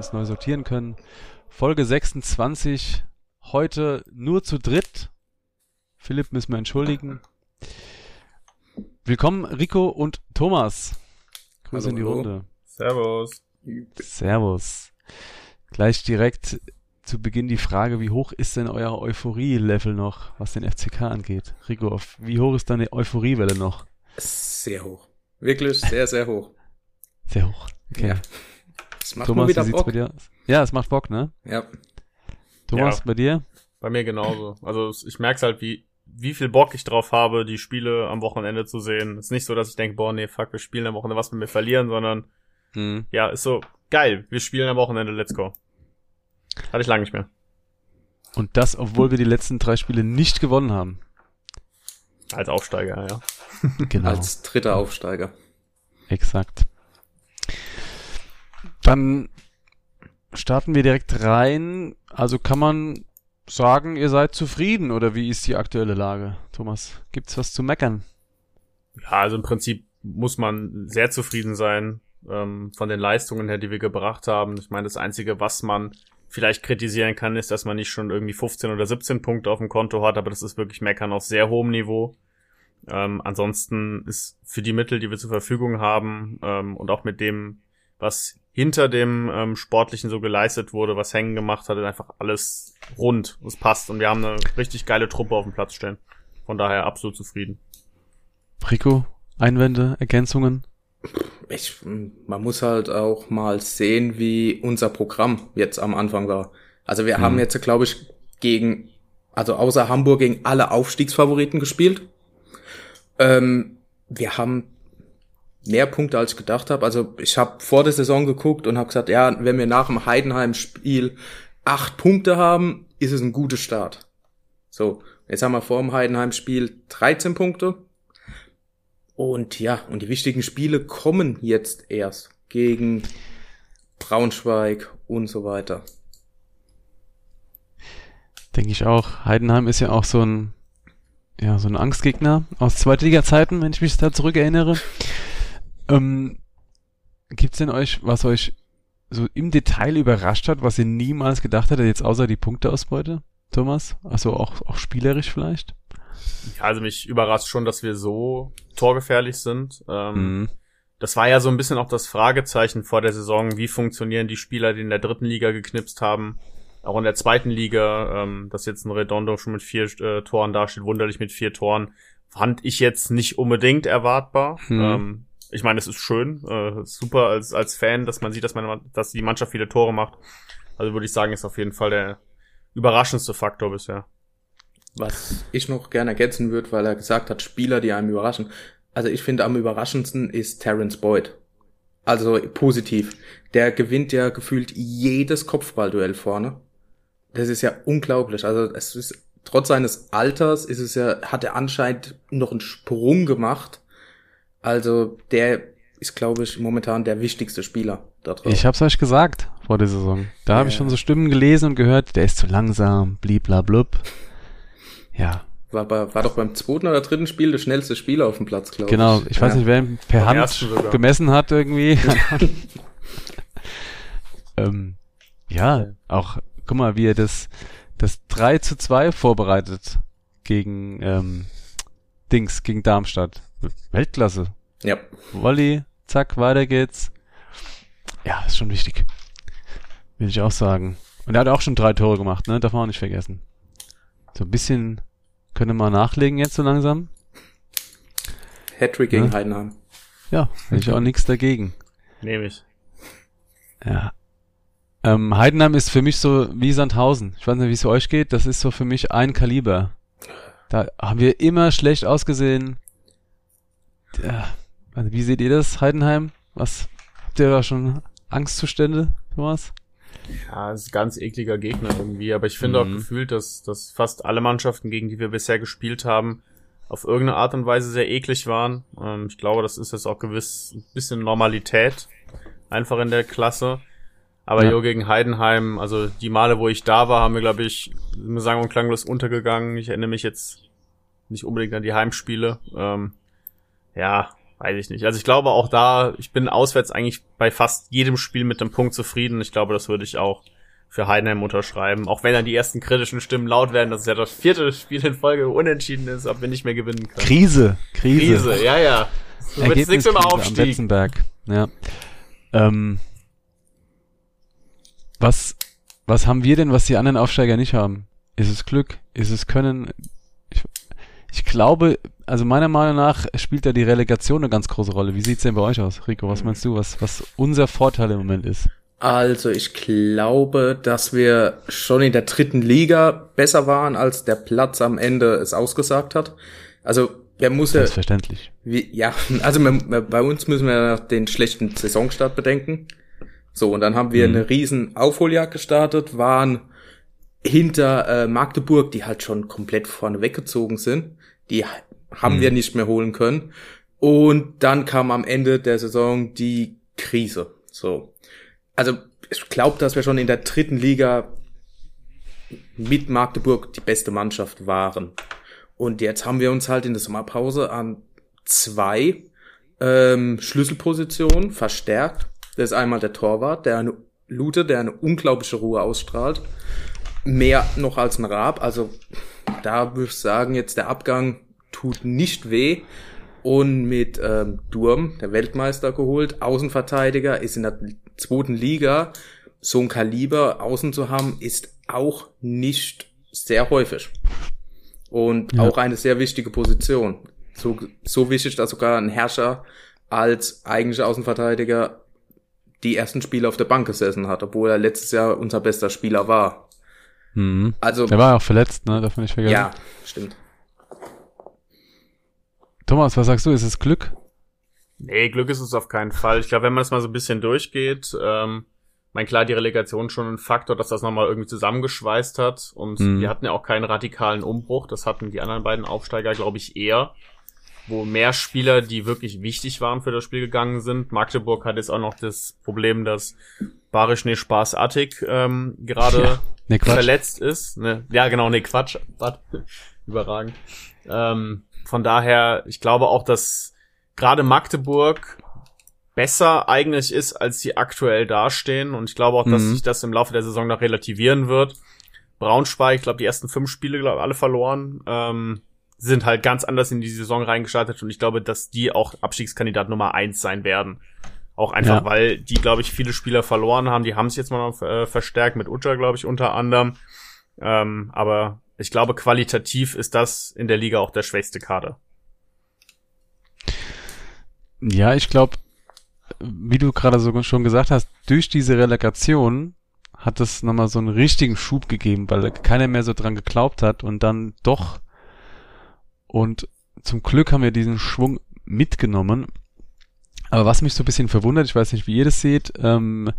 uns neu sortieren können. Folge 26, heute nur zu dritt. Philipp müssen wir entschuldigen. Willkommen Rico und Thomas. Grüße Hallo, in die. Runde. Servus. Servus. Gleich direkt zu Beginn die Frage, wie hoch ist denn euer Euphorie-Level noch, was den FCK angeht? Rico, wie hoch ist deine Euphoriewelle noch? Sehr hoch. Wirklich sehr, sehr hoch. Sehr hoch. Okay. Ja. Es macht Thomas, wie wieder sieht's Bock. bei dir aus? Ja, es macht Bock, ne? Ja. Thomas, Ja. bei dir? Bei mir genauso. Also ich merk's halt, wie, wie viel Bock ich drauf habe, die Spiele am Wochenende zu sehen. ist nicht so, dass ich denke, boah, nee, fuck, wir spielen am Wochenende was, wenn wir verlieren, sondern Hm. ja, ist so, geil, wir spielen am Wochenende, let's go. Hatte ich lange nicht mehr. Und das, obwohl wir die letzten drei Spiele nicht gewonnen haben. Als Aufsteiger, ja. Genau. Als dritter Aufsteiger. Exakt. Dann starten wir direkt rein. Also kann man sagen, ihr seid zufrieden oder wie ist die aktuelle Lage? Thomas, gibt's was zu meckern? Ja, also im Prinzip muss man sehr zufrieden sein ähm, von den Leistungen her, die wir gebracht haben. Ich meine, das Einzige, was man vielleicht kritisieren kann, ist, dass man nicht schon irgendwie 15 oder 17 Punkte auf dem Konto hat, aber das ist wirklich Meckern auf sehr hohem Niveau. Ähm, ansonsten ist für die Mittel, die wir zur Verfügung haben ähm, und auch mit dem, was hinter dem ähm, Sportlichen so geleistet wurde, was hängen gemacht hat, einfach alles rund. Es passt und wir haben eine richtig geile Truppe auf dem Platz stehen. Von daher absolut zufrieden. Rico, Einwände, Ergänzungen? Ich, man muss halt auch mal sehen, wie unser Programm jetzt am Anfang war. Also wir Mhm. haben jetzt, glaube ich, gegen, also außer Hamburg gegen alle Aufstiegsfavoriten gespielt. Ähm, wir haben mehr Punkte als ich gedacht habe. Also ich habe vor der Saison geguckt und habe gesagt, ja, wenn wir nach dem Heidenheim-Spiel acht Punkte haben, ist es ein guter Start. So, jetzt haben wir vor dem Heidenheim-Spiel 13 Punkte. Und ja, und die wichtigen Spiele kommen jetzt erst gegen Braunschweig und so weiter. Denke ich auch. Heidenheim ist ja auch so ein, ja, so ein Angstgegner aus Zweitliga-Zeiten, wenn ich mich da zurückerinnere. Ähm, gibt's denn euch, was euch so im Detail überrascht hat, was ihr niemals gedacht hättet, jetzt außer die Punkteausbeute, Thomas? Also auch, auch spielerisch vielleicht? Ja, also mich überrascht schon, dass wir so torgefährlich sind. Ähm, Mhm. Das war ja so ein bisschen auch das Fragezeichen vor der Saison. Wie funktionieren die Spieler, die in der dritten Liga geknipst haben? Auch in der zweiten Liga, ähm, dass jetzt ein Redondo schon mit vier äh, Toren dasteht, wunderlich mit vier Toren, fand ich jetzt nicht unbedingt erwartbar. Hm. Ähm, ich meine, es ist schön, äh, super als, als Fan, dass man sieht, dass, man, dass die Mannschaft viele Tore macht. Also würde ich sagen, ist auf jeden Fall der überraschendste Faktor bisher. Was ich noch gerne ergänzen würde, weil er gesagt hat, Spieler, die einem überraschen. Also ich finde, am überraschendsten ist Terence Boyd. Also positiv. Der gewinnt ja gefühlt jedes Kopfballduell vorne. Das ist ja unglaublich. Also es ist, trotz seines Alters ist es ja, hat er anscheinend noch einen Sprung gemacht. Also der ist, glaube ich, momentan der wichtigste Spieler da drauf. Ich hab's euch gesagt vor der Saison. Da habe ich Ja. schon so Stimmen gelesen und gehört, der ist zu langsam, bliblablub. Ja, war, bei, war doch beim zweiten oder dritten Spiel der schnellste Spieler auf dem Platz, glaube genau. ich. Ich weiß Ja. nicht, wer ihn per Beim Hand gemessen hat irgendwie. ähm, ja, auch, guck mal, wie er das, das 3 zu 2 vorbereitet gegen ähm, Dings, gegen Darmstadt. Weltklasse. Ja. Volley, zack, weiter geht's. Ja, ist schon wichtig. Will ich auch sagen. Und er hat auch schon drei Tore gemacht, ne? Darf man auch nicht vergessen. So ein bisschen könnte man nachlegen jetzt so langsam. Hattrick gegen Ja. Heidenheim. Ja, hätte ich auch nichts dagegen. Nehme ich. Ja. Ähm, Heidenheim ist für mich so wie Sandhausen. Ich weiß nicht, wie es für euch geht. Das ist so für mich ein Kaliber. Da haben wir immer schlecht ausgesehen. Ja. Also wie seht ihr das, Heidenheim? Was habt ihr da schon Angstzustände, Thomas? Ja, es ist ein ganz ekliger Gegner irgendwie, aber ich finde Mhm. auch gefühlt, dass, dass fast alle Mannschaften, gegen die wir bisher gespielt haben, auf irgendeine Art und Weise sehr eklig waren. Ähm, ich glaube, das ist jetzt auch gewiss ein bisschen Normalität, einfach in der Klasse. Aber Ja. jo, gegen Heidenheim, also die Male, wo ich da war, haben wir, glaube ich, sagen und klanglos untergegangen. Ich erinnere mich jetzt nicht unbedingt an die Heimspiele. Ähm, ja, weiß ich nicht. Also ich glaube auch da, ich bin auswärts eigentlich bei fast jedem Spiel mit dem Punkt zufrieden. Ich glaube, das würde ich auch für Heidenheim unterschreiben. Auch wenn dann die ersten kritischen Stimmen laut werden, dass es ja das vierte Spiel in Folge unentschieden ist, ob wir nicht mehr gewinnen können. Krise, Krise. Krise, ja, ja. So wird's nichts im Aufstieg. Ja. Ähm, was, was haben wir denn, was die anderen Aufsteiger nicht haben? Ist es Glück? Ist es Können? Ich, ich glaube, also meiner Meinung nach spielt da die Relegation eine ganz große Rolle. Wie sieht's denn bei euch aus, Rico? Was meinst du, was, was unser Vorteil im Moment ist? Also ich glaube, dass wir schon in der dritten Liga besser waren, als der Platz am Ende es ausgesagt hat. Also wer muss ja. Selbstverständlich. Wie, ja, also wir, bei uns müssen wir den schlechten Saisonstart bedenken. So, und dann haben wir mhm. eine riesen Aufholjagd gestartet, waren hinter äh, Magdeburg, die halt schon komplett vorne weggezogen sind. Die haben mhm. wir nicht mehr holen können. Und dann kam am Ende der Saison die Krise. So also ich glaube, dass wir schon in der dritten Liga mit Magdeburg die beste Mannschaft waren. Und jetzt haben wir uns halt in der Sommerpause an zwei ähm, Schlüsselpositionen verstärkt. Das ist einmal der Torwart, der eine Lute, der eine unglaubliche Ruhe ausstrahlt. Mehr noch als ein Raab. Also da würde ich sagen, jetzt der Abgang tut nicht weh. Und mit ähm, Durm, der Weltmeister geholt, Außenverteidiger, ist in der zweiten Liga so ein Kaliber außen zu haben, ist auch nicht sehr häufig. Und ja. auch eine sehr wichtige Position. So, so wichtig, dass sogar ein Herrscher als eigentlicher Außenverteidiger die ersten Spiele auf der Bank gesessen hat, obwohl er letztes Jahr unser bester Spieler war. Mhm. Also, er war auch verletzt, ne? Darf man nicht vergessen. Ja, stimmt. Thomas, was sagst du? Ist es Glück? Nee, Glück ist es auf keinen Fall. Ich glaube, wenn man es mal so ein bisschen durchgeht, ähm, mein klar, die Relegation schon ein Faktor, dass das nochmal irgendwie zusammengeschweißt hat. Und mhm. wir hatten ja auch keinen radikalen Umbruch. Das hatten die anderen beiden Aufsteiger, glaube ich, eher. Wo mehr Spieler, die wirklich wichtig waren für das Spiel gegangen sind. Magdeburg hat jetzt auch noch das Problem, dass Barisch ne Spaßartig ähm, gerade ja, nee, verletzt ist. Ne? Ja, genau, ne Quatsch. Überragend. Ähm, von daher, ich glaube auch, dass gerade Magdeburg besser eigentlich ist, als sie aktuell dastehen. Und ich glaube auch, dass mhm. sich das im Laufe der Saison noch relativieren wird. Braunschweig, ich glaube, die ersten fünf Spiele, glaube alle verloren. Ähm, sind halt ganz anders in die Saison reingestartet und ich glaube, dass die auch Abstiegskandidat Nummer eins sein werden. Auch einfach, ja. weil die, glaube ich, viele Spieler verloren haben. Die haben es jetzt mal noch äh, verstärkt mit Uta, glaube ich, unter anderem. Ähm, aber ich glaube, qualitativ ist das in der Liga auch der schwächste Kader. Ja, ich glaube, wie du gerade so schon gesagt hast, durch diese Relegation hat es nochmal so einen richtigen Schub gegeben, weil keiner mehr so dran geglaubt hat und dann doch und zum Glück haben wir diesen Schwung mitgenommen. Aber was mich so ein bisschen verwundert, ich weiß nicht, wie ihr das seht, ähm,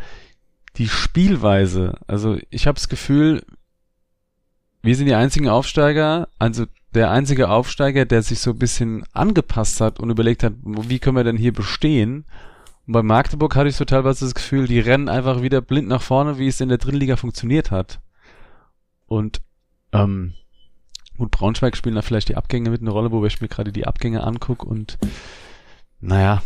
die Spielweise. Also ich habe das Gefühl, wir sind die einzigen Aufsteiger, also der einzige Aufsteiger, der sich so ein bisschen angepasst hat und überlegt hat, wie können wir denn hier bestehen? Und bei Magdeburg hatte ich so teilweise das Gefühl, die rennen einfach wieder blind nach vorne, wie es in der dritten Liga funktioniert hat. Und ähm, gut, Braunschweig spielen da vielleicht die Abgänge mit einer Rolle, wo ich mir gerade die Abgänge angucke und naja,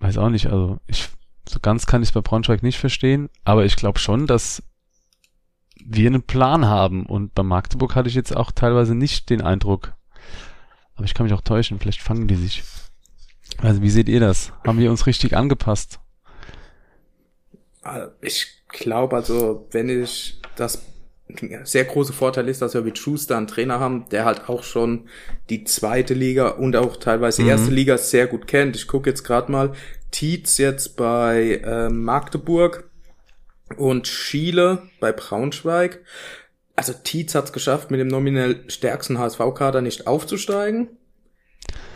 weiß auch nicht, also ich so ganz kann ich es bei Braunschweig nicht verstehen, aber ich glaube schon, dass wir einen Plan haben. Und bei Magdeburg hatte ich jetzt auch teilweise nicht den Eindruck. Aber ich kann mich auch täuschen, vielleicht fangen die sich. Also wie seht ihr das? Haben wir uns richtig angepasst? Äh, ich glaube also, wenn ich das sehr große Vorteil ist, dass wir mit Schuster einen Trainer haben, der halt auch schon die zweite Liga und auch teilweise mhm. erste Liga sehr gut kennt. Ich gucke jetzt gerade mal, Tietz jetzt bei äh, Magdeburg, und Schiele bei Braunschweig. Also Tietz hat es geschafft, mit dem nominell stärksten HSV-Kader nicht aufzusteigen.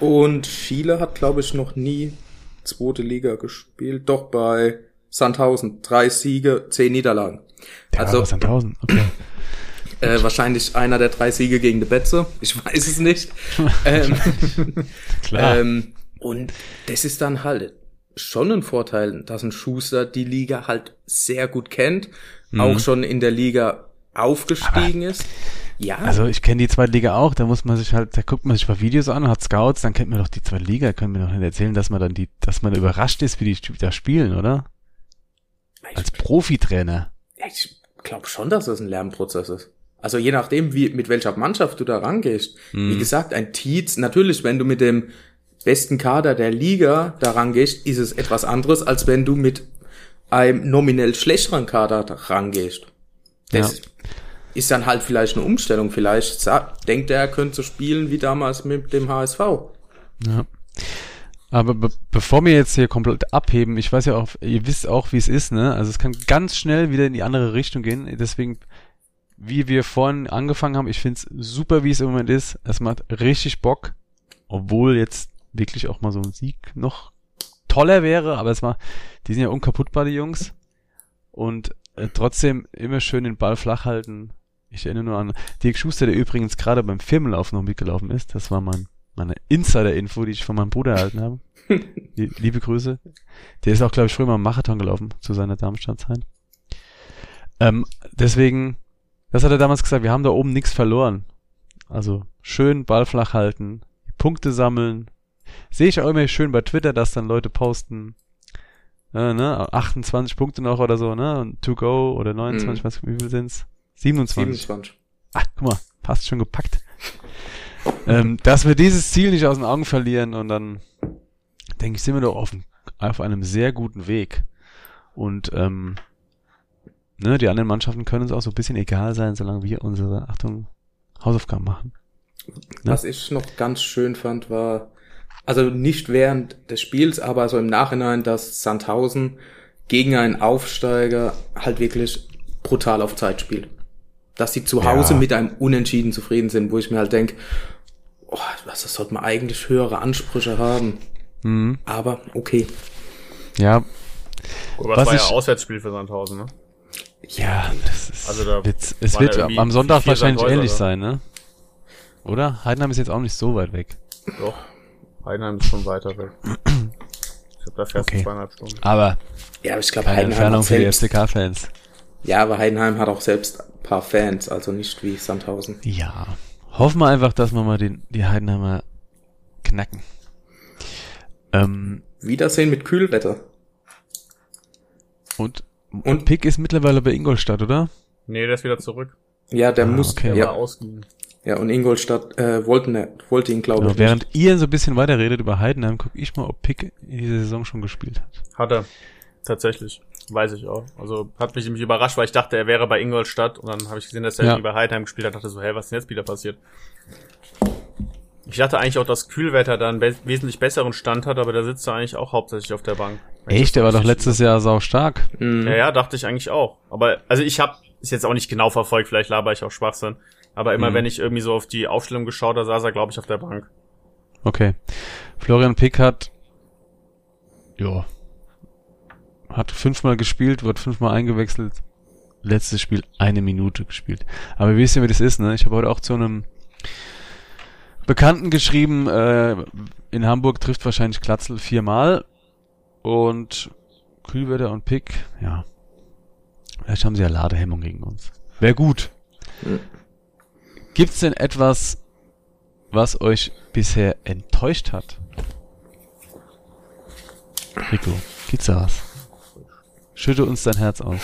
Und Schiele hat, glaube ich, noch nie zweite Liga gespielt. Doch bei Sandhausen. Drei Siege, zehn Niederlagen. Der also Sandhausen, okay. Äh, wahrscheinlich einer der drei Siege gegen die Betze. Ich weiß es nicht. ähm, Klar. Ähm, und das ist dann halt schon ein Vorteil, dass ein Schuster die Liga halt sehr gut kennt, mhm. auch schon in der Liga aufgestiegen Aber ist. Ja, Also ich kenne die zweite Liga auch, da muss man sich halt, da guckt man sich mal Videos an, hat Scouts, dann kennt man doch die zweite Liga, können mir doch nicht erzählen, dass man dann die, dass man überrascht ist, wie die da spielen, oder? Als Profitrainer. Ja, ich glaube schon, dass das ein Lernprozess ist. Also je nachdem, wie, mit welcher Mannschaft du da rangehst. Hm. Wie gesagt, ein Tietz, natürlich, wenn du mit dem besten Kader der Liga da rangehst, ist es etwas anderes, als wenn du mit einem nominell schlechteren Kader da rangehst. Das ist dann halt vielleicht eine Umstellung. Vielleicht denkt er, er könnte so spielen wie damals mit dem HSV. Ja. Aber be bevor wir jetzt hier komplett abheben, ich weiß ja auch, ihr wisst auch, wie es ist, ne? Also es kann ganz schnell wieder in die andere Richtung gehen. Deswegen, wie wir vorhin angefangen haben, ich find's super, wie es im Moment ist. Es macht richtig Bock, obwohl jetzt wirklich auch mal so ein Sieg noch toller wäre, aber es war, die sind ja unkaputtbar, die Jungs. Und äh, trotzdem immer schön den Ball flach halten. Ich erinnere nur an Dirk Schuster, der übrigens gerade beim Firmenlauf noch mitgelaufen ist. Das war mein, meine Insider-Info, die ich von meinem Bruder erhalten habe. Die, liebe Grüße. Der ist auch, glaube ich, früher mal im Marathon gelaufen zu seiner Darmstadtzeit. Ähm, deswegen, das hat er damals gesagt, wir haben da oben nichts verloren. Also schön Ball flach halten, Punkte sammeln. Sehe ich auch immer schön bei Twitter, dass dann Leute posten, äh, ne, 28 Punkte noch oder so, ne, und to go oder 29, Mhm. was, wie viel sind's? 27. 27. Ah, guck mal, passt schon gepackt. Ähm, dass wir dieses Ziel nicht aus den Augen verlieren und dann denke ich, sind wir doch auf, auf einem sehr guten Weg. Und ähm, ne, die anderen Mannschaften können uns auch so ein bisschen egal sein, solange wir unsere, Achtung, Hausaufgaben machen. Ne? Was ich noch ganz schön fand, war, also nicht während des Spiels, aber so im Nachhinein, dass Sandhausen gegen einen Aufsteiger halt wirklich brutal auf Zeit spielt. Dass sie zu Hause Ja. mit einem Unentschieden zufrieden sind, wo ich mir halt denke, oh, was, das sollte man eigentlich höhere Ansprüche haben. Mhm. Aber okay. Ja, Aber das Was war ich- ja Auswärtsspiel für Sandhausen, ne? ja, das ist, Also da wird's, es wird ja am Sonntag wahrscheinlich Sandhäuser ähnlich sein, ne? Oder? Heidenheim ist jetzt auch nicht so weit weg. Doch. Heidenheim ist schon weiter weg. Ich glaube, da fährst du Okay. zweieinhalb Stunden. Aber Ja, aber ich glaube, Heidenheim Entfernung hat für die FCK-Fans. ja, aber Heidenheim hat auch selbst ein paar Fans, also nicht wie Sandhausen. Ja. Hoffen wir einfach, dass wir mal den, die Heidenheimer knacken. Ähm, Wiedersehen mit Kühlwetter. und, und Und- Pick ist mittlerweile bei Ingolstadt, oder? Nee, der ist wieder zurück. Ja, der Ah, muss, okay. Der ja, war ausgeliehen. ja, und Ingolstadt äh, wollten, wollte ihn, glaube Genau, ich, während ihr so ein bisschen weiterredet über Heidenheim, gucke ich mal, ob Pick in dieser Saison schon gespielt hat. Hat er. Tatsächlich. Weiß ich auch. Also hat mich nämlich überrascht, weil ich dachte, er wäre bei Ingolstadt und dann habe ich gesehen, dass er Ja. irgendwie bei Heidenheim gespielt hat. dachte so, hä, was ist denn jetzt wieder passiert? Ich dachte eigentlich auch, dass Kühlwetter da einen be wesentlich besseren Stand hat, aber der sitzt da eigentlich auch hauptsächlich auf der Bank. Echt, der war doch letztes Jahr sau stark. Mhm. Ja, ja, dachte ich eigentlich auch. Aber, also ich habe ist jetzt auch nicht genau verfolgt, vielleicht laber ich auch Schwachsinn. Aber immer Mhm. wenn ich irgendwie so auf die Aufstellung geschaut habe, saß er, glaube ich, auf der Bank. Okay. Florian Pick hat, ja, hat fünfmal gespielt, wird fünfmal eingewechselt. Letztes Spiel eine Minute gespielt. Aber ihr wisst ja, wie das ist, ne? Ich habe heute auch zu einem Bekannten geschrieben, äh, in Hamburg trifft wahrscheinlich Klatzel viermal und Kühlwetter und Pick, ja. Vielleicht haben sie ja Ladehemmung gegen uns. Wäre gut. Gibt's denn etwas, was euch bisher enttäuscht hat? Rico, gibt's da was? Schütte uns dein Herz aus.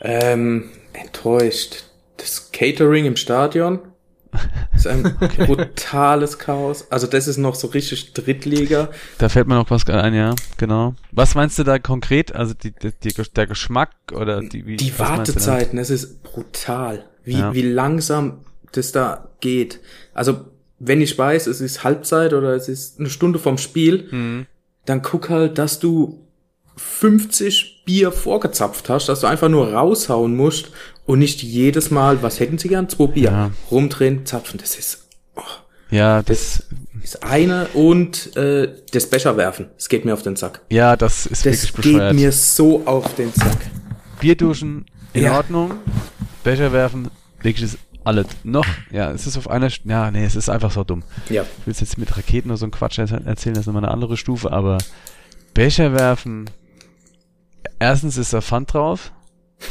Ähm, enttäuscht. Das Catering im Stadion ist ein brutales Chaos. Also das ist noch so richtig Drittliga. Da fällt mir noch was ein, ja, genau. Was meinst du da konkret? Also die, die, der Geschmack oder die wie, Die? Wartezeiten, es ist brutal, wie, Ja. wie langsam das da geht. Also wenn ich weiß, es ist Halbzeit oder es ist eine Stunde vom Spiel, Mhm. dann guck halt, dass du 50 Bier vorgezapft hast, dass du einfach nur raushauen musst und nicht jedes Mal, was hätten sie gern? Zwei Bier. Ja. Rumdrehen, zapfen. Das ist, Ja, das, ist eine und äh, das Becher werfen. Das geht mir auf den Sack. ja, das ist Das wirklich geht bescheuert. mir so auf den Sack. Bierduschen in Ja. Ordnung, Becher werfen, wirklich ist alles noch. Ja, es ist auf einer, St- ja, nee, es ist einfach so dumm. Ja. Ich will jetzt mit Raketen oder so ein Quatsch erzählen, das ist nochmal eine andere Stufe, aber Becher werfen, erstens ist da Pfand drauf,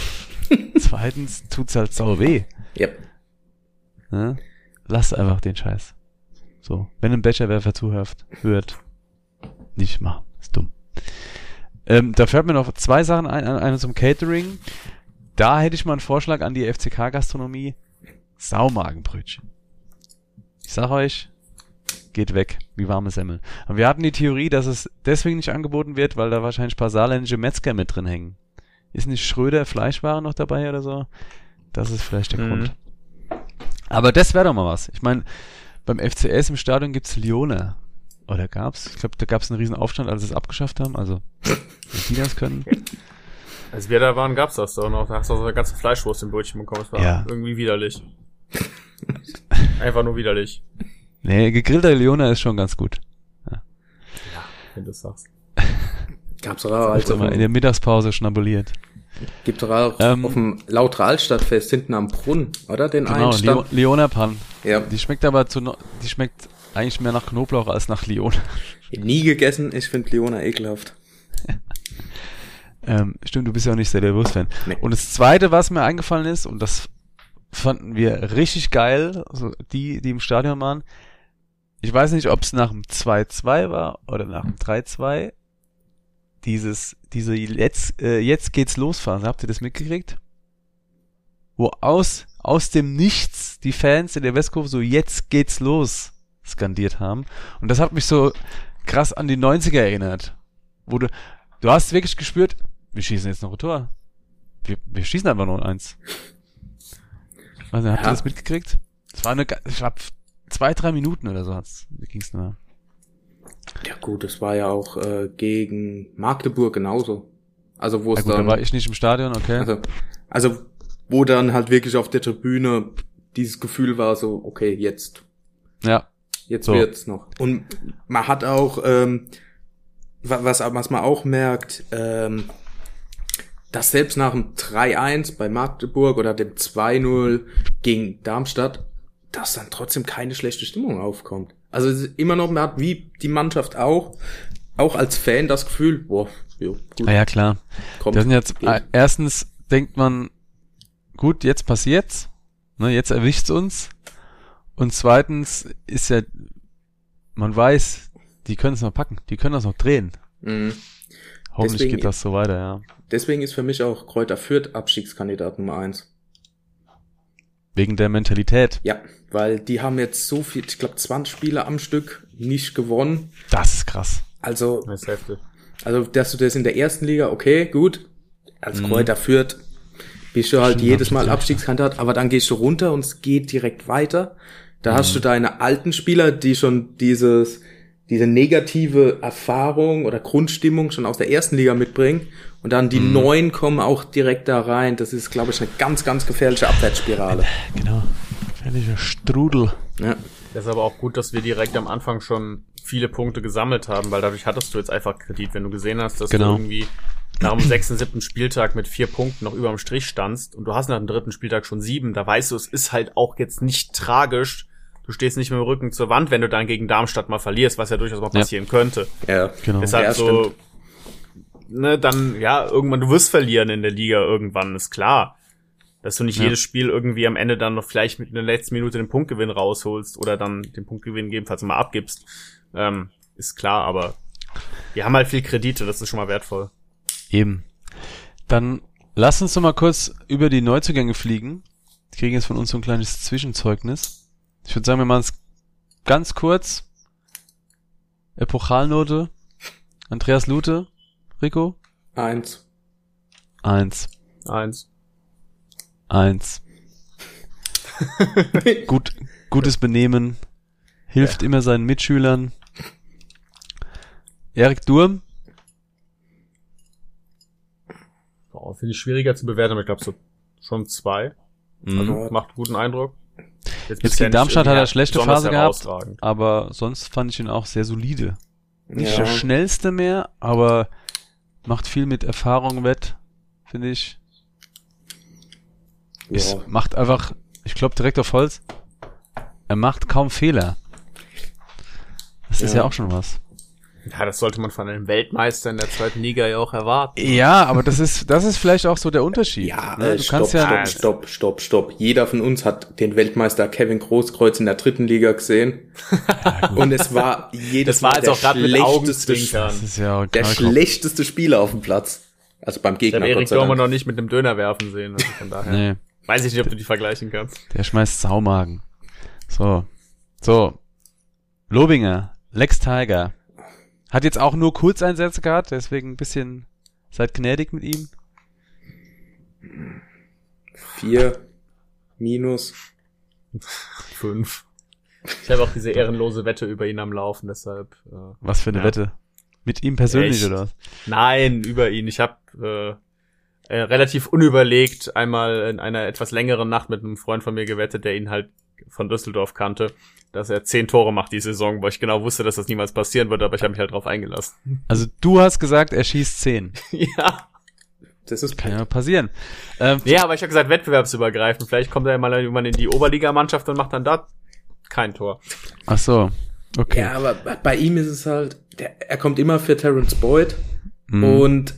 zweitens tut's halt sau weh. Ja. Ne? Lasst einfach den Scheiß. So. Wenn ein Becherwerfer zuhört, hört, nicht machen. Ist dumm. Ähm, da fällt mir noch zwei Sachen ein. Eine zum Catering. Da hätte ich mal einen Vorschlag an die FCK-Gastronomie. Saumagenbrötchen. Ich sag euch, geht weg, wie warme Semmel. Aber wir hatten die Theorie, dass es deswegen nicht angeboten wird, weil da wahrscheinlich ein paar saarländische Metzger mit drin hängen. Ist nicht Schröder Fleischware noch dabei oder so? Das ist vielleicht der Mhm. Grund. Aber das wäre doch mal was. Ich meine, beim FCS im Stadion gibt's Lione. Oder gab's? Ich glaube, da gab's einen riesen Aufstand, als sie es abgeschafft haben. Also, wenn die das können. Als wir da waren, gab's das doch noch. Da hast du auch so eine ganze Fleischwurst im Brötchen bekommen. Das war Ja. irgendwie widerlich. Einfach nur widerlich. Nee, gegrillter Lione ist schon ganz gut. Wenn du sagst. Gab's doch auch, also, immer in der Mittagspause schnabuliert. gibt doch auch Ähm, auf dem Lauter Altstadtfest hinten am Brunnen, oder? Den Genau, einen Leo, Stand. Leona Pan. Ja. Die schmeckt aber zu, die schmeckt eigentlich mehr nach Knoblauch als nach Lione. Nie gegessen, ich finde Leona ekelhaft. Ähm, stimmt, du bist ja auch nicht sehr der Wurstfan. Nee. Und das zweite, was mir eingefallen ist, und das fanden wir richtig geil, also die, die im Stadion waren, ich weiß nicht, ob es nach dem 2-2 war oder nach dem 3-2, dieses, diese jetzt, äh, jetzt geht's los Phase, habt ihr das mitgekriegt? Wo aus, aus dem Nichts die Fans in der Westkurve so jetzt geht's los skandiert haben. Und das hat mich so krass an die 90er erinnert. Wo du, du hast wirklich gespürt, wir schießen jetzt noch ein Tor. Wir, wir schießen einfach nur eins. Also, habt ihr Ja. das mitgekriegt? Das war eine, ich glaub, zwei, drei Minuten oder so hat's, ging's nur. Ja gut, das war ja auch äh, gegen Magdeburg genauso. Also wo es gut, da dann, war ich nicht im Stadion, okay. also, also wo dann halt wirklich auf der Tribüne dieses Gefühl war, so okay, jetzt ja, Jetzt So. wird's noch. Und man hat auch, ähm, wa- was, was man auch merkt, ähm, dass selbst nach dem 3-1 bei Magdeburg oder dem 2-0 gegen Darmstadt, dass dann trotzdem keine schlechte Stimmung aufkommt. Also immer noch, man hat wie die Mannschaft auch, auch als Fan das Gefühl, boah, jo, gut, na ja, klar. kommt. Das sind jetzt, geht. äh, erstens denkt man, gut, jetzt passiert's, ne, jetzt erwischt's uns. Und zweitens ist ja, man weiß, die können es noch packen, die können das noch drehen. Mhm. Hoffentlich Deswegen- geht das so weiter, ja. Deswegen ist für mich auch Kräuter Fürth Abstiegskandidat Nummer eins. Wegen der Mentalität. Ja, weil die haben jetzt so viel, ich glaube 20 Spiele am Stück nicht gewonnen. Das ist krass. Also, Das ist heftig. also dass du das in der ersten Liga, okay, gut, als Mhm. Kräuter führt, bist du halt jedes Mal Abstiegskandidat. Aber dann gehst du runter und es geht direkt weiter. Da hast Mhm. du deine alten Spieler, die schon dieses, diese negative Erfahrung oder Grundstimmung schon aus der ersten Liga mitbringen. Und dann Mhm. die neuen kommen auch direkt da rein. Das ist, glaube ich, eine ganz, ganz gefährliche Abwärtsspirale. Genau. Gefährlicher Strudel. Ja. Das ist aber auch gut, dass wir direkt am Anfang schon viele Punkte gesammelt haben, weil dadurch hattest du jetzt einfach Kredit, wenn du gesehen hast, dass Genau. du irgendwie nach dem sechsten, siebten Spieltag mit vier Punkten noch über dem Strich standst und du hast nach dem dritten Spieltag schon sieben, da weißt du, es ist halt auch jetzt nicht tragisch. Du stehst nicht mit dem Rücken zur Wand, wenn du dann gegen Darmstadt mal verlierst, was ja durchaus mal Ja. passieren könnte. Ja. Genau. Ist halt Ja, so, ne, dann, ja, irgendwann, du wirst verlieren in der Liga irgendwann, ist klar. Dass du nicht Ja. jedes Spiel irgendwie am Ende dann noch vielleicht mit in der letzten Minute den Punktgewinn rausholst oder dann den Punktgewinn gegebenenfalls mal abgibst, ähm, ist klar, aber wir haben halt viel Kredite, das ist schon mal wertvoll. Eben. Dann lass uns doch mal kurz über die Neuzugänge fliegen. Die kriegen jetzt von uns so ein kleines Zwischenzeugnis. Ich würde sagen, wir machen es ganz kurz. Epochalnote. Andreas Lute. Rico? Eins. Eins. Eins. Eins. Gut, gutes Benehmen. Hilft immer seinen Mitschülern. Erik Durm. Boah, Finde ich schwieriger zu bewerten, aber ich glaube so schon zwei. Also Mhm. macht guten Eindruck. Jetzt bisher gegen Darmstadt hat er schlechte Phase gehabt, aber sonst fand ich ihn auch sehr solide. Nicht Ja. der schnellste mehr, aber macht viel mit Erfahrung wett, finde ich. Es Ja. macht einfach, ich glaube direkt auf Holz, er macht kaum Fehler. Das ist Ja. ja auch schon was. Ja, das sollte man von einem Weltmeister in der zweiten Liga ja auch erwarten. Ja, aber das ist, das ist vielleicht auch so der Unterschied. Ja, ne? du stopp, kannst ja, stopp, stopp, stopp, stopp. Jeder von uns hat den Weltmeister Kevin Großkreuz in der dritten Liga gesehen. Und es war jedes Das war Mal jetzt der auch schlechteste, ist ja der schlechteste Spieler auf dem Platz. Also beim Ich Gegner. habe Erik Dormer noch nicht mit einem Döner werfen sehen. Also von daher Nee, weiß ich nicht, ob du die vergleichen kannst. der schmeißt Saumagen. So. So. Lobinger, Lex Tiger. Hat jetzt auch nur Kurzeinsätze gehabt, deswegen ein bisschen, seid gnädig mit ihm. Vier minus. Fünf. Ich habe auch diese ehrenlose Wette über ihn am Laufen, deshalb. Äh, Was für eine Ja. Wette. Mit ihm persönlich Echt? oder was? Nein, über ihn. Ich habe äh, äh, relativ unüberlegt einmal in einer etwas längeren Nacht mit einem Freund von mir gewettet, der ihn halt von Düsseldorf kannte, dass er zehn Tore macht die Saison, weil ich genau wusste, dass das niemals passieren würde, aber ich habe mich halt drauf eingelassen. Also du hast gesagt, er schießt 10. ja. Das ist Kann ja passieren. Ähm, Ja, aber ich habe gesagt, wettbewerbsübergreifend. Vielleicht kommt er ja mal irgendwann in die Oberligamannschaft und macht dann da kein Tor. ach so. Okay. Ja, aber bei ihm ist es halt, der, er kommt immer für Terence Boyd Hm. und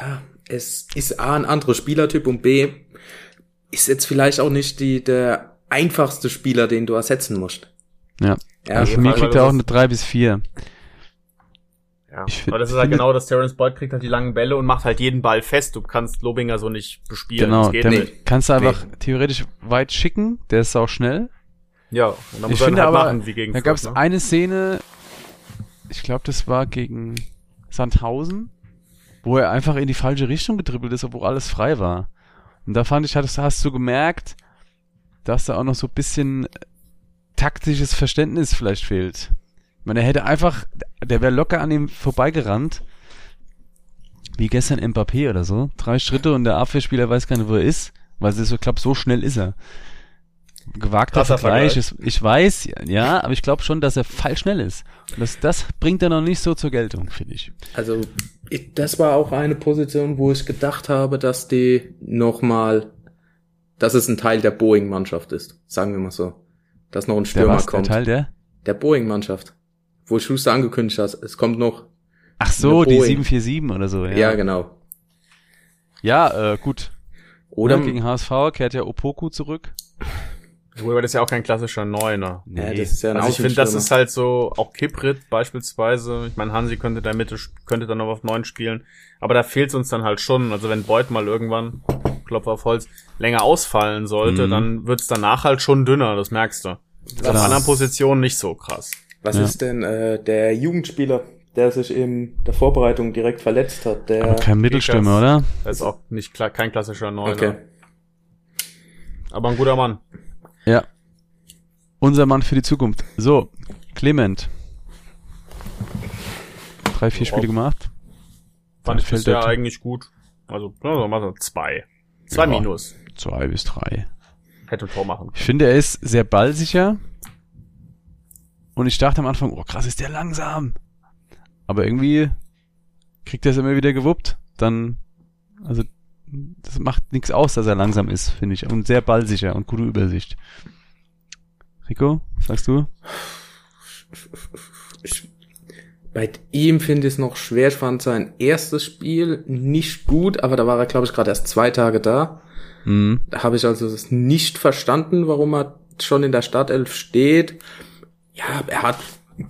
ja, es ist A ein anderer Spielertyp und B ist jetzt vielleicht auch nicht die, der einfachste Spieler, den du ersetzen musst. Ja. Ja, also für jeden mich Fall, kriegt er auch eine 3 bis 4. Ja. Ich aber das ist halt genau das, Terence Boyd kriegt halt die langen Bälle und macht halt jeden Ball fest. Du kannst Lobinger so nicht bespielen. Genau, das geht nicht. kannst du einfach theoretisch weit schicken, der ist auch schnell. Ja, und dann muss Ich er finde halt aber, machen, wie gegen da gab es ne? eine Szene, ich glaube, das war gegen Sandhausen, wo er einfach in die falsche Richtung gedribbelt ist, obwohl alles frei war. Und da fand ich, hast, hast du gemerkt, dass da auch noch so ein bisschen taktisches Verständnis vielleicht fehlt. Ich meine, er hätte einfach, der wäre locker an ihm vorbeigerannt, wie gestern Mbappé oder so. Drei Schritte und der Abwehrspieler weiß gar nicht, wo er ist, weil es so klappt, so schnell ist er. Gewagter Krasser Vergleich, Vergleich. ist, ich weiß, ja, aber ich glaube schon, dass er fall schnell ist. Und das, das bringt er noch nicht so zur Geltung, finde ich. Also ich, das war auch eine Position, wo ich gedacht habe, dass die nochmal, dass es ein Teil der Boeing-Mannschaft ist, sagen wir mal so. Dass noch ein Der Stürmer was, der kommt. Teil der? Der Boeing-Mannschaft. Wo Schuster angekündigt hat, es kommt noch. Ach so, die Boeing. 747 oder so, ja. Ja, genau. Ja, äh, gut. Oder ja, gegen HSV kehrt ja Opoku zurück. Wobei das ist ja auch kein klassischer Neuner. Ja, das ist ja ein Also ich finde, das ist halt so, auch Kiprit beispielsweise. Ich meine, Hansi könnte da Mitte, könnte dann noch auf neun spielen. Aber da fehlt uns dann halt schon. Also wenn Beuth mal irgendwann, Klopf auf Holz, länger ausfallen sollte, Mhm. dann wird's danach halt schon dünner, das merkst du. Das ist auf anderen Positionen nicht so krass. Was Ja. ist denn äh, der Jugendspieler, der sich in der Vorbereitung direkt verletzt hat? Der Aber kein Mittelstürmer, oder? Das ist auch nicht klar, kein klassischer Neuner. Okay. Aber ein guter Mann. Ja. Unser Mann für die Zukunft. So, Clement. Drei, vier Spiele gemacht. Fand ich Fällt bisher eigentlich gut. Also, ja, sagen wir mal so zwei. Zwei Ja. Minus. Zwei bis drei. Hätte ein Tor machen. Ich finde, er ist sehr ballsicher. Und ich dachte am Anfang, oh krass, ist der langsam. Aber irgendwie kriegt er es immer wieder gewuppt. Dann, also, das macht nichts aus, dass er langsam ist, finde ich. Und sehr ballsicher und gute Übersicht. Rico, was sagst du? ich, bei ihm finde ich es noch schwer. Ich fand sein erstes Spiel nicht gut, aber da war er, glaube ich, gerade erst zwei Tage da. Mhm. Da habe ich also es nicht verstanden, warum er schon in der Startelf steht. Ja, er hat ein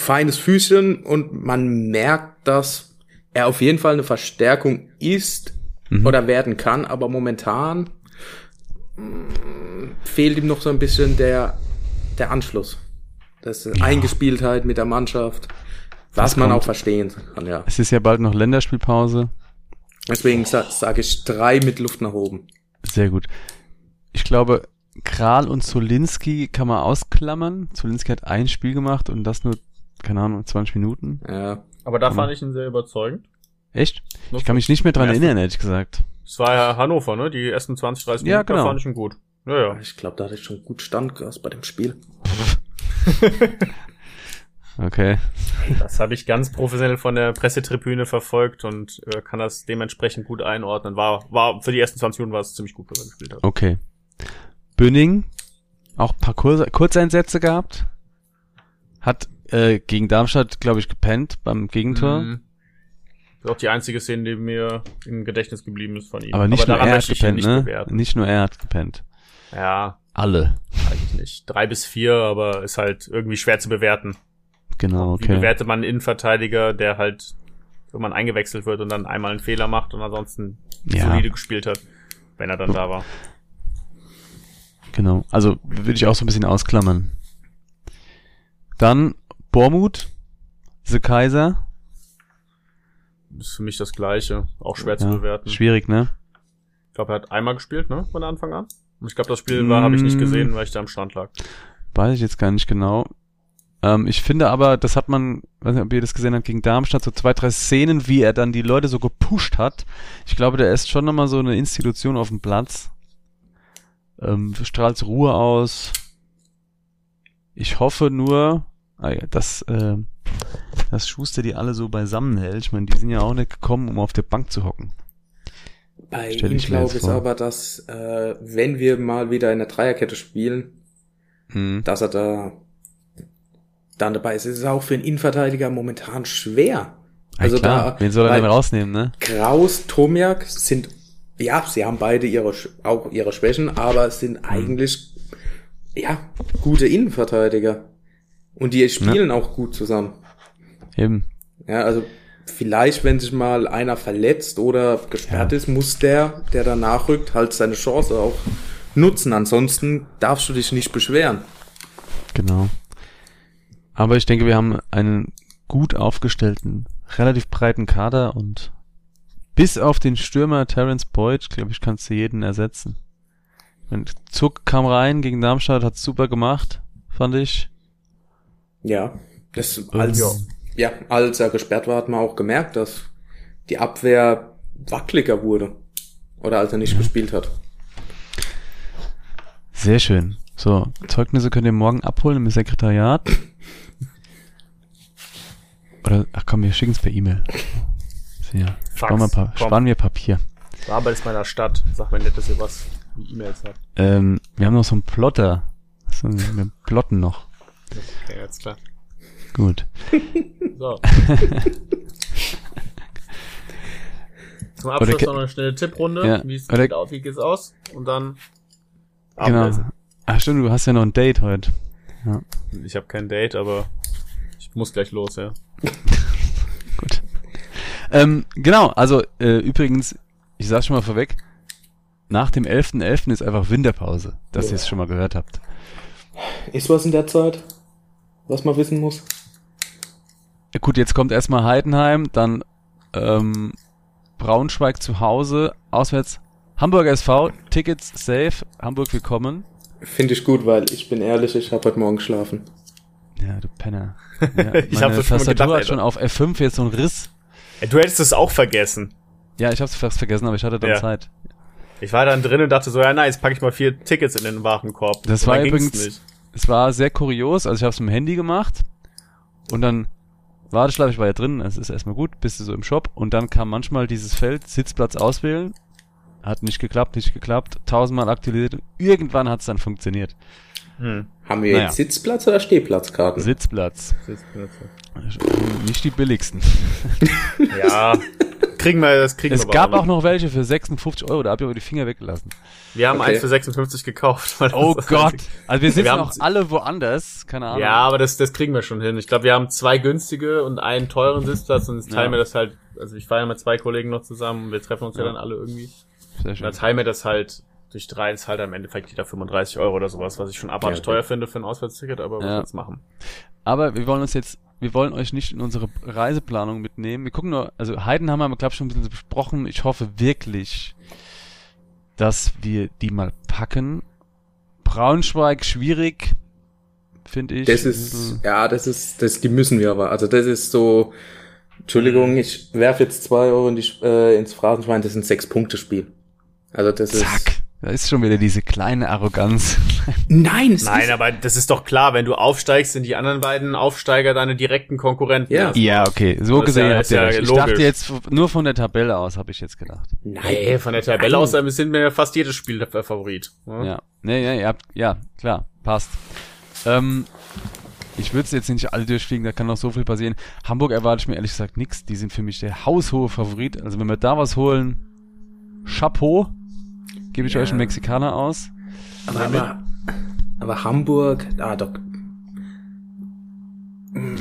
feines Füßchen und man merkt, dass er auf jeden Fall eine Verstärkung ist Mhm. oder werden kann, aber momentan mh, fehlt ihm noch so ein bisschen der, der Anschluss. Das ist Eingespieltheit mit der Mannschaft, was Das man kommt. auch verstehen kann, ja. Es ist ja bald noch Länderspielpause. Deswegen sa sage ich drei mit Luft nach oben. Sehr gut. Ich glaube, Kral und Zolinski kann man ausklammern. Zolinski hat ein Spiel gemacht und das nur, keine Ahnung, 20 Minuten. Ja. Aber da fand ich ihn sehr überzeugend. Echt? Ich kann mich nicht mehr dran Ja, erinnern, ehrlich gesagt. Es war ja Hannover, ne? Die ersten 20, 30 Ja, Minuten, da genau. fand ich ihn gut. Ja, ja. Ich glaube, da hatte ich schon gut Standgas bei dem Spiel. Okay. Das habe ich ganz professionell von der Pressetribüne verfolgt und äh, kann das dementsprechend gut einordnen. War, war für die ersten 20 Minuten war es ziemlich gut, was er gespielt hat. Okay. Bünning, auch ein paar Kurse, Kurzeinsätze gehabt. Hat äh, gegen Darmstadt, glaube ich, gepennt beim Gegentor. Mhm. Das ist auch die einzige Szene, die mir im Gedächtnis geblieben ist von ihm. Aber nicht nur daran er hat gepennt, nicht ne? bewerten. Nicht nur er hat gepennt. Ja, Alle. eigentlich nicht. Drei bis vier, aber ist halt irgendwie schwer zu bewerten. Genau, Wie okay. bewertet man einen Innenverteidiger, der halt, wenn man eingewechselt wird und dann einmal einen Fehler macht und ansonsten Ja. solide gespielt hat, wenn er dann da war. Genau. Also würde ich auch so ein bisschen ausklammern. Dann Bormut, The Kaiser. Ist für mich das Gleiche. Auch schwer zu Ja, bewerten. Schwierig, ne? Ich glaube, er hat einmal gespielt, ne? Von Anfang an. Und ich glaube, das Spiel war, habe ich nicht Mm. gesehen, weil ich da am Stand lag. Weiß ich jetzt gar nicht genau. Ähm, ich finde aber, das hat man, weiß nicht, ob ihr das gesehen habt, gegen Darmstadt, so zwei, drei Szenen, wie er dann die Leute so gepusht hat. Ich glaube, der ist schon nochmal so eine Institution auf dem Platz. Ähm, strahlt Ruhe aus. Ich hoffe nur, ah ja, dass, äh, dass Schuster die alle so beisammen hält. Ich meine, die sind ja auch nicht gekommen, um auf der Bank zu hocken. Bei Stell ihm glaube ich aber, dass äh, wenn wir mal wieder in der Dreierkette spielen, Mhm. dass er da dann dabei ist. Es ist auch für einen Innenverteidiger momentan schwer. Also ja, klar. da, Wen soll er denn rausnehmen, ne? Kraus, Tomiak sind, ja, sie haben beide ihre, auch ihre Schwächen, aber es Mhm. sind eigentlich, ja, gute Innenverteidiger. Und die spielen auch gut zusammen. Eben. Ja, also vielleicht, wenn sich mal einer verletzt oder gesperrt Ja. ist, muss der, der danach rückt, halt seine Chance auch nutzen. Ansonsten darfst du dich nicht beschweren. Genau. Aber ich denke, wir haben einen gut aufgestellten, relativ breiten Kader und bis auf den Stürmer Terence Boyd, glaube ich, kannst du jeden ersetzen. Und Zuck kam rein gegen Darmstadt, hat super gemacht, fand ich. Ja, das als, Ja. ja, als er gesperrt war, hat man auch gemerkt, dass die Abwehr wackeliger wurde. Oder als er nicht gespielt hat. Sehr schön. So, Zeugnisse könnt ihr morgen abholen im Sekretariat. Oder, ach komm, wir schicken es per E-Mail. Ja, sparen wir, pa komm. sparen wir Papier. Du arbeitest mal in der Stadt. Sag mir nicht, dass ihr was wie E-Mails habt. Ähm, wir haben noch so einen Plotter. So, wir plotten noch. Okay, jetzt klar. Gut. So. Zum Abschluss noch eine schnelle Tipprunde. Ja, Wie, es oder- geht aus, wie geht's aus? Und dann Genau. Abendessen. Ach stimmt, du hast ja noch ein Date heute. Ja, Ich habe kein Date, aber ich muss gleich los, ja. gut. Ähm, genau, also äh, übrigens, ich sag's schon mal vorweg, nach dem 11.11. ist einfach Winterpause, dass ihr es schon mal gehört habt. Ist was in der Zeit, was man wissen muss? Ja, gut, jetzt kommt erstmal Heidenheim, dann ähm, Braunschweig zu Hause, auswärts Hamburger SV, Tickets safe, Hamburg willkommen. Finde ich gut, weil ich bin ehrlich, ich habe heute Morgen geschlafen. Ja, du Penner. Ja, Ich meine hab's schon Tastatur gedacht, hat schon auf F5 jetzt so einen Riss. Du hättest es auch vergessen. Ja, ich hab's fast vergessen, aber ich hatte dann Ja. Zeit. Ich war dann drin und dachte so, ja nice, packe ich mal vier Tickets in den Warenkorb. Das Und war übrigens- nicht. Es war sehr kurios, also ich habe es mit dem Handy gemacht und dann Warteschleife, ich war ja drin, es ist erstmal gut, bist du so im Shop und dann kam manchmal dieses Feld Sitzplatz auswählen, hat nicht geklappt, nicht geklappt, tausendmal aktualisiert und irgendwann hat es dann funktioniert. Hm. Haben wir Naja. jetzt Sitzplatz oder Stehplatzkarten? Sitzplatz, nicht die billigsten. Ja, kriegen wir, das kriegen Es wir aber gab alle. auch noch welche für 56 Euro, da hab ich aber die Finger weggelassen. Wir haben Okay. eins für 56 gekauft. Oh Gott, also wir sind noch alle woanders, keine Ahnung. Ja, aber das, das kriegen wir schon hin. Ich glaube, wir haben zwei günstige und einen teuren Sitzplatz und jetzt teilen Ja. wir das halt, also ich fahre ja mit zwei Kollegen noch zusammen, wir treffen uns ja, Ja. dann alle irgendwie. Sehr Und schön. dann teilen wir das halt durch drei, ist halt am Endeffekt jeder 35 Euro oder sowas, was ich schon abartig Ja, okay. teuer finde für ein Auswärtsticket, aber was Ja. jetzt machen? Aber wir wollen uns jetzt, wir wollen euch nicht in unsere Reiseplanung mitnehmen. Wir gucken nur, also Heidenhammer haben wir, glaube ich, schon ein bisschen besprochen. Ich hoffe wirklich, dass wir die mal packen. Braunschweig schwierig, finde ich. Das ist, ja, das ist, das, die müssen wir aber. Also das ist so, Entschuldigung, ich werfe jetzt zwei Euro in die, äh, ins Phrasenschwein, das ist ein Sechs-Punkte-Spiel. Also das ist. Zack. Da ist schon wieder diese kleine Arroganz. Nein, es Nein, ist, aber das ist doch klar, wenn du aufsteigst, sind die anderen beiden Aufsteiger deine direkten Konkurrenten. Ja. ja, okay. So Das ist gesehen ja- habt ist ihr ja recht. Ich dachte jetzt nur von der Tabelle aus, habe ich jetzt gedacht. Nee, von der Tabelle aus äh, sind wir ja fast jedes Spiel der Favorit. ne? Ja. Nee, ihr habt, ja, klar, passt. Ähm, ich würde es jetzt nicht alle durchfliegen, da kann noch so viel passieren. Hamburg erwarte ich mir ehrlich gesagt nichts. Die sind für mich der haushohe Favorit. Also wenn wir da was holen, Chapeau, gebe ich Ja. euch einen Mexikaner aus. Aber, aber, aber Hamburg, ah doch.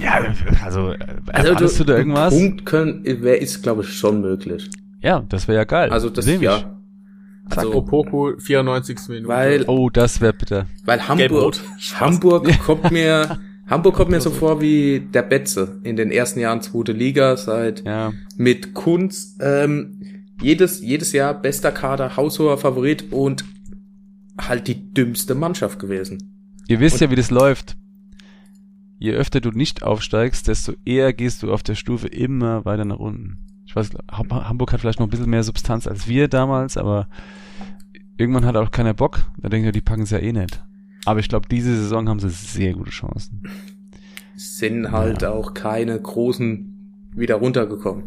Ja, also, äh, Also erwartest du da irgendwas? Punkt können, ist, glaube ich, schon möglich. Ja, das wäre ja geil. Also das Seh ja. Also, Opoku, 94. Minute. weil, Oh, das wäre bitter. weil Hamburg. Hamburg kommt mir, Hamburg kommt mir so vor wie der Betze in den ersten Jahren zweite Liga seit Ja. mit Kunz ähm, jedes jedes Jahr bester Kader, haushoher Favorit und halt die dümmste Mannschaft gewesen. Ihr wisst ja, wie das läuft. Je öfter du nicht aufsteigst, desto eher gehst du auf der Stufe immer weiter nach unten. Ich weiß, Ham- Hamburg hat vielleicht noch ein bisschen mehr Substanz als wir damals, aber irgendwann hat auch keiner Bock. Da denken wir, die packen es ja eh nicht. Aber ich glaube, diese Saison haben sie sehr gute Chancen. Sind halt auch keine großen wieder runtergekommen.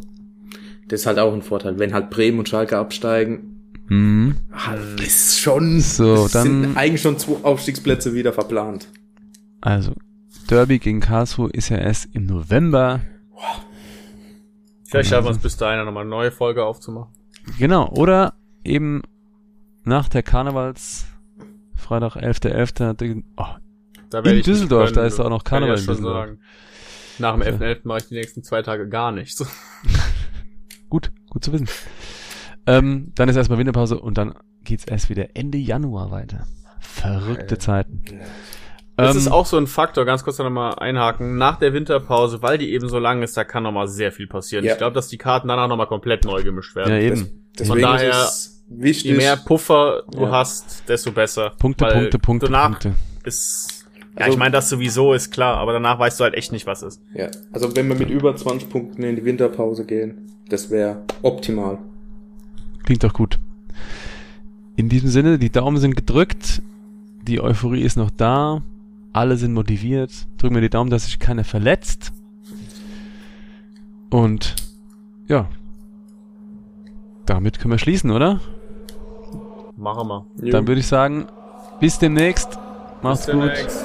Das ist halt auch ein Vorteil. Wenn halt Bremen und Schalke absteigen, Mhm. halt, ist schon, So, es dann- sind eigentlich schon zwei Aufstiegsplätze wieder verplant. Also, Derby gegen Karlsruhe ist ja erst im November. Vielleicht schaffen wir es bis dahin nochmal eine neue Folge aufzumachen. Genau, oder eben nach der Karnevals, Freitag 11.11. den- Oh, Da In Düsseldorf, können, da ist auch noch Karneval ja in schon Düsseldorf. sagen. Nach dem 11.11. mache ich die nächsten zwei Tage gar nichts. gut, gut zu wissen. Ähm, dann ist erstmal Winterpause und dann geht's erst wieder Ende Januar weiter. Verrückte Zeiten. Das Ähm, ist auch so ein Faktor, ganz kurz nochmal einhaken. Nach der Winterpause, weil die eben so lang ist, da kann nochmal sehr viel passieren. Ja. Ich glaube, dass die Karten danach nochmal komplett neu gemischt werden. Ja, Das, eben. deswegen daher, ist es wichtig. Je mehr Puffer du Ja. hast, desto besser. Punkte, Weil Punkte, Punkte, danach Punkte. ist, ja, Also- ich meine, das sowieso ist klar, aber danach weißt du halt echt nicht, was ist. ja, also wenn wir mit über 20 Punkten in die Winterpause gehen, das wäre optimal. Klingt doch gut. In diesem Sinne, die Daumen sind gedrückt, die Euphorie ist noch da, alle sind motiviert. Drücken wir die Daumen, dass sich keiner verletzt. Und ja, damit können wir schließen, oder? Machen wir. Dann würde ich sagen, bis demnächst. Macht's Bis gut. demnächst.